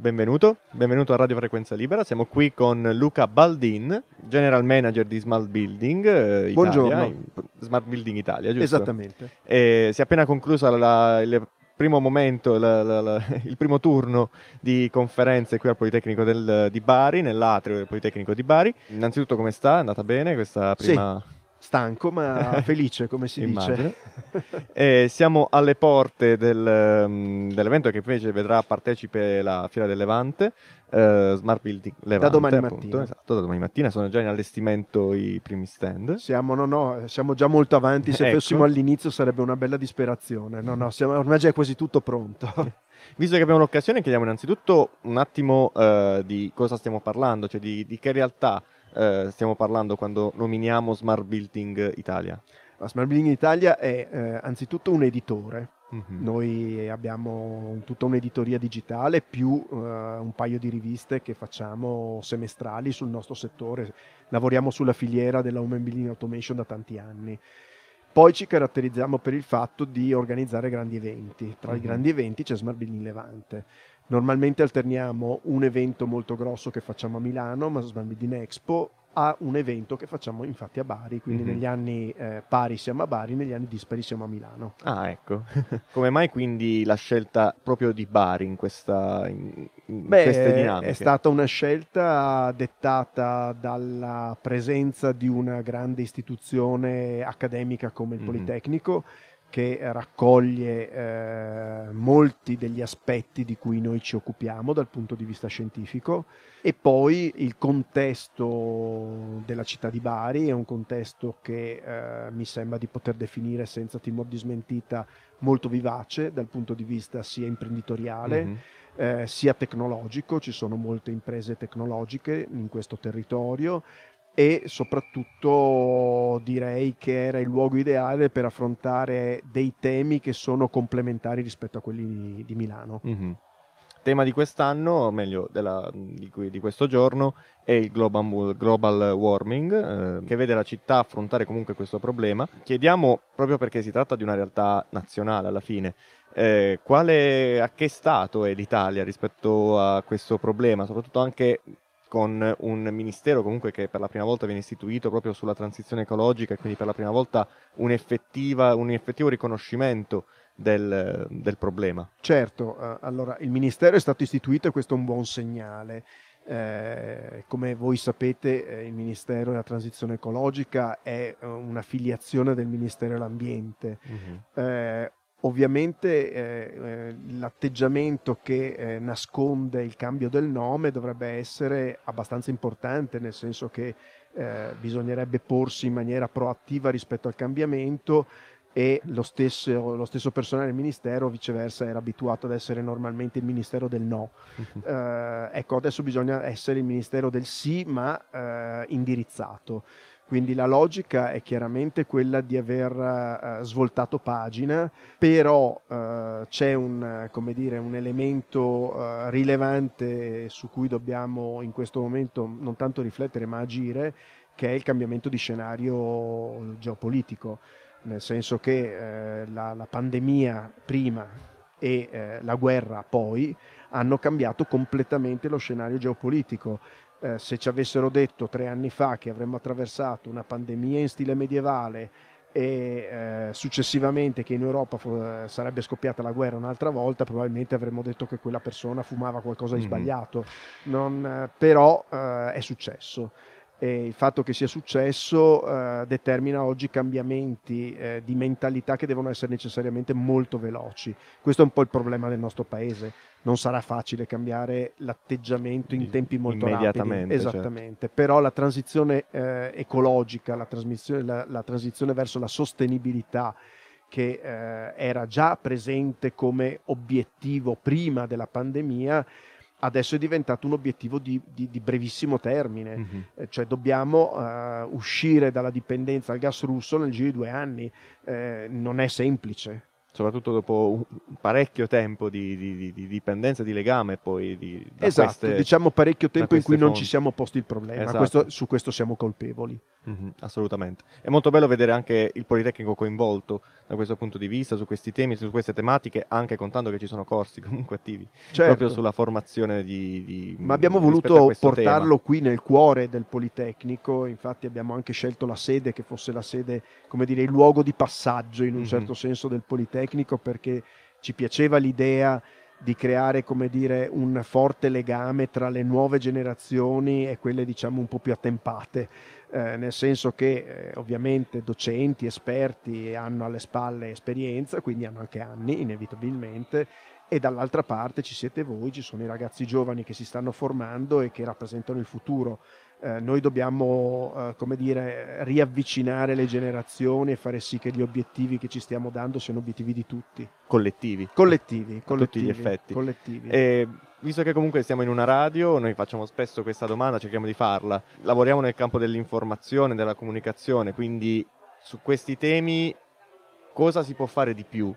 Benvenuto, benvenuto a Radio Frequenza Libera. Siamo qui con Luca Baldin, General Manager di Smart Building eh, Italia, Buongiorno. Smart Building Italia, giusto? Esattamente. E si è appena conclusa la- il primo momento, la- la- il primo turno di conferenze qui al Politecnico del- di Bari, nell'atrio del Politecnico di Bari. Innanzitutto come sta? È andata bene questa Sì. Stanco ma felice, come si dice. E siamo alle porte del, um, dell'evento che invece vedrà partecipe la Fiera del Levante, eh, Smart Building Levante. domani appunto, mattina. Esatto, da domani mattina sono già in allestimento i primi stand. Siamo, no, no, siamo già molto avanti. Se Ecco. fossimo all'inizio sarebbe una bella disperazione. No, no, siamo, ormai già è quasi tutto pronto. Visto che abbiamo l'occasione, chiediamo innanzitutto un attimo eh, di cosa stiamo parlando, cioè di, di che realtà eh, stiamo parlando quando nominiamo Smart Building Italia. La Smart Building Italia è eh, anzitutto un editore. Mhm. Noi abbiamo tutta un'editoria digitale più eh, un paio di riviste che facciamo semestrali sul nostro settore. Lavoriamo sulla filiera della Home and Building Automation da tanti anni. Poi ci caratterizziamo per il fatto di organizzare grandi eventi. Tra i Mhm. grandi eventi c'è Smart Building Levante. Normalmente alterniamo un evento molto grosso che facciamo a Milano, ma Smart Building Expo, a un evento che facciamo infatti a Bari. Quindi Mhm. negli anni eh, pari siamo a Bari, negli anni dispari siamo a Milano. Ah, ecco. Come mai quindi la scelta proprio di Bari in, questa, in, in Beh, queste è- dinamiche? è stata una scelta dettata dalla presenza di una grande istituzione accademica come il Mhm. Politecnico che raccoglie eh, molti degli aspetti di cui noi ci occupiamo dal punto di vista scientifico. E poi il contesto della città di Bari è un contesto che eh, mi sembra di poter definire senza timor di smentita molto vivace dal punto di vista sia imprenditoriale Mhm. eh, sia tecnologico, ci sono molte imprese tecnologiche in questo territorio e soprattutto direi che era il luogo ideale per affrontare dei temi che sono complementari rispetto a quelli di, Milano. Mhm. Tema di quest'anno, o meglio della- di, cui- di questo giorno, è il global, global warming, eh, che vede la città affrontare comunque questo problema. Chiediamo, proprio perché si tratta di una realtà nazionale alla fine, eh, quale, a che stato è l'Italia rispetto a questo problema, soprattutto anche con un ministero comunque che per la prima volta viene istituito proprio sulla transizione ecologica e quindi per la prima volta un'effettiva- un effettivo riconoscimento del- del problema. Certo, eh, allora il Ministero è stato istituito e questo è un buon segnale. Eh, come voi sapete, eh, il Ministero della Transizione Ecologica è eh, una filiazione del Ministero dell'Ambiente. Eh, ovviamente eh, eh, l'atteggiamento che eh, nasconde il cambio del nome dovrebbe essere abbastanza importante, nel senso che eh, bisognerebbe porsi in maniera proattiva rispetto al cambiamento e lo stesso, lo stesso personale del Ministero viceversa era abituato ad essere normalmente il Ministero del no. Eh, ecco, adesso bisogna essere il Ministero del sì, ma eh, indirizzato. Quindi la logica è chiaramente quella di aver eh, svoltato pagina, però eh, c'è un, dire, un elemento eh, rilevante su cui dobbiamo in questo momento non tanto riflettere ma agire, che è il cambiamento di scenario geopolitico, nel senso che la, la pandemia prima e la guerra poi hanno cambiato completamente lo scenario geopolitico. Eh, se ci avessero detto tre anni fa che avremmo attraversato una pandemia in stile medievale e eh, successivamente che in Europa fu- eh, sarebbe scoppiata la guerra un'altra volta, probabilmente avremmo detto che quella persona fumava qualcosa di Mhm. sbagliato. Non, eh, però eh, è successo. E il fatto che sia successo eh, determina oggi cambiamenti eh, di mentalità che devono essere necessariamente molto veloci. Questo è un po' il problema del nostro paese. Non sarà facile cambiare l'atteggiamento in tempi molto rapidi. certo. Esattamente. Però la transizione eh, ecologica, la, la- la transizione verso la sostenibilità che eh, era già presente come obiettivo prima della pandemia, adesso è diventato un obiettivo di, di- di brevissimo termine. Mhm. Eh, cioè dobbiamo eh, uscire dalla dipendenza al gas russo nel giro di due anni. Eh, non è semplice. Soprattutto dopo un parecchio tempo di, di- di- di dipendenza, di legame poi di, esatto, queste- diciamo parecchio tempo in cui non fonti. ci siamo posti il problema. Esatto. Questo- su questo siamo colpevoli. Mhm, assolutamente. È molto bello vedere anche il Politecnico coinvolto da questo punto di vista, su questi temi, su queste tematiche, anche contando che ci sono corsi comunque attivi Certo. proprio sulla formazione di... di- Ma abbiamo voluto portarlo tema. qui nel cuore del Politecnico, infatti abbiamo anche scelto la sede che fosse la sede, come dire, il luogo di passaggio in un Mhm. certo senso del Politecnico perché ci piaceva l'idea di creare, come dire, un forte legame tra le nuove generazioni e quelle, diciamo, un po' più attempate. eh, nel senso che eh, ovviamente docenti, esperti hanno alle spalle esperienza, quindi hanno anche anni inevitabilmente, e dall'altra parte ci siete voi, ci sono i ragazzi giovani che si stanno formando e che rappresentano il futuro. Eh, noi dobbiamo, eh, come dire, riavvicinare le generazioni e fare sì che gli obiettivi che ci stiamo dando siano obiettivi di tutti, Collettivi. collettivi, A tutti gli collettivi, effetti. collettivi. E visto che comunque siamo in una radio, noi facciamo spesso questa domanda, cerchiamo di farla. Lavoriamo nel campo dell'informazione, della comunicazione, quindi su questi temi cosa si può fare di più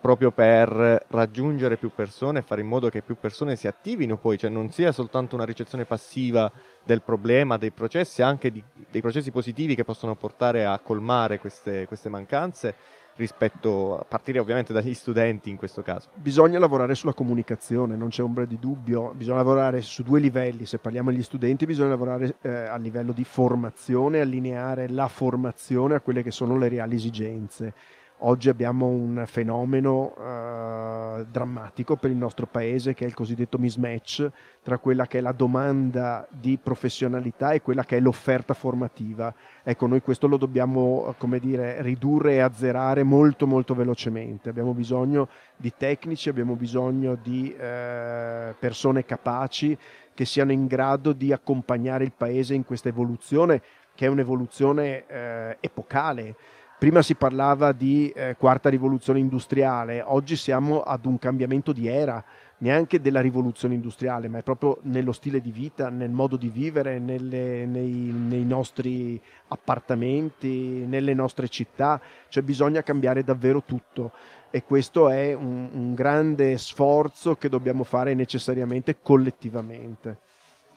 proprio per raggiungere più persone e fare in modo che più persone si attivino poi, cioè non sia soltanto una ricezione passiva del problema, dei processi, anche di- dei processi positivi che possono portare a colmare queste, queste mancanze rispetto a partire ovviamente dagli studenti in questo caso. Bisogna lavorare sulla comunicazione, non c'è ombra di dubbio, bisogna lavorare su due livelli, se parliamo agli studenti bisogna lavorare eh, a livello di formazione, allineare la formazione a quelle che sono le reali esigenze. Oggi abbiamo un fenomeno eh, drammatico per il nostro paese che è il cosiddetto mismatch tra quella che è la domanda di professionalità e quella che è l'offerta formativa. Ecco, noi questo lo dobbiamo, dire, ridurre e azzerare molto molto velocemente. Abbiamo bisogno di tecnici, abbiamo bisogno di eh, persone capaci che siano in grado di accompagnare il paese in questa evoluzione che è un'evoluzione eh, epocale. Prima si parlava di eh, quarta rivoluzione industriale, oggi siamo ad un cambiamento di era, neanche della rivoluzione industriale, ma è proprio nello stile di vita, nel modo di vivere, nelle- nei, nei nostri appartamenti, nelle nostre città, cioè bisogna cambiare davvero tutto e questo è un, un grande sforzo che dobbiamo fare necessariamente collettivamente.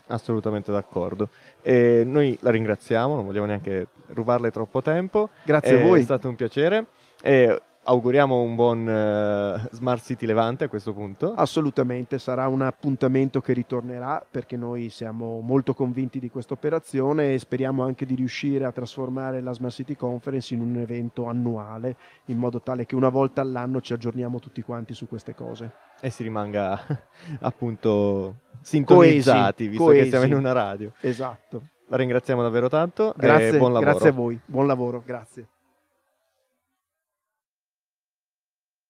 Assolutamente d'accordo. E noi la ringraziamo, non vogliamo neanche rubarle troppo tempo. Grazie È a voi. stato un piacere e auguriamo un buon eh, Smart City Levante a questo punto. Assolutamente, sarà un appuntamento che ritornerà perché noi siamo molto convinti di questa operazione e speriamo anche di riuscire a trasformare la Smart City Conference in un evento annuale in modo tale che una volta all'anno ci aggiorniamo tutti quanti su queste cose. E si rimanga appunto sintonizzati, visto che coesi. siamo in una radio. Esatto. La ringraziamo davvero tanto Grazie, e buon lavoro. grazie a voi. Buon lavoro, grazie.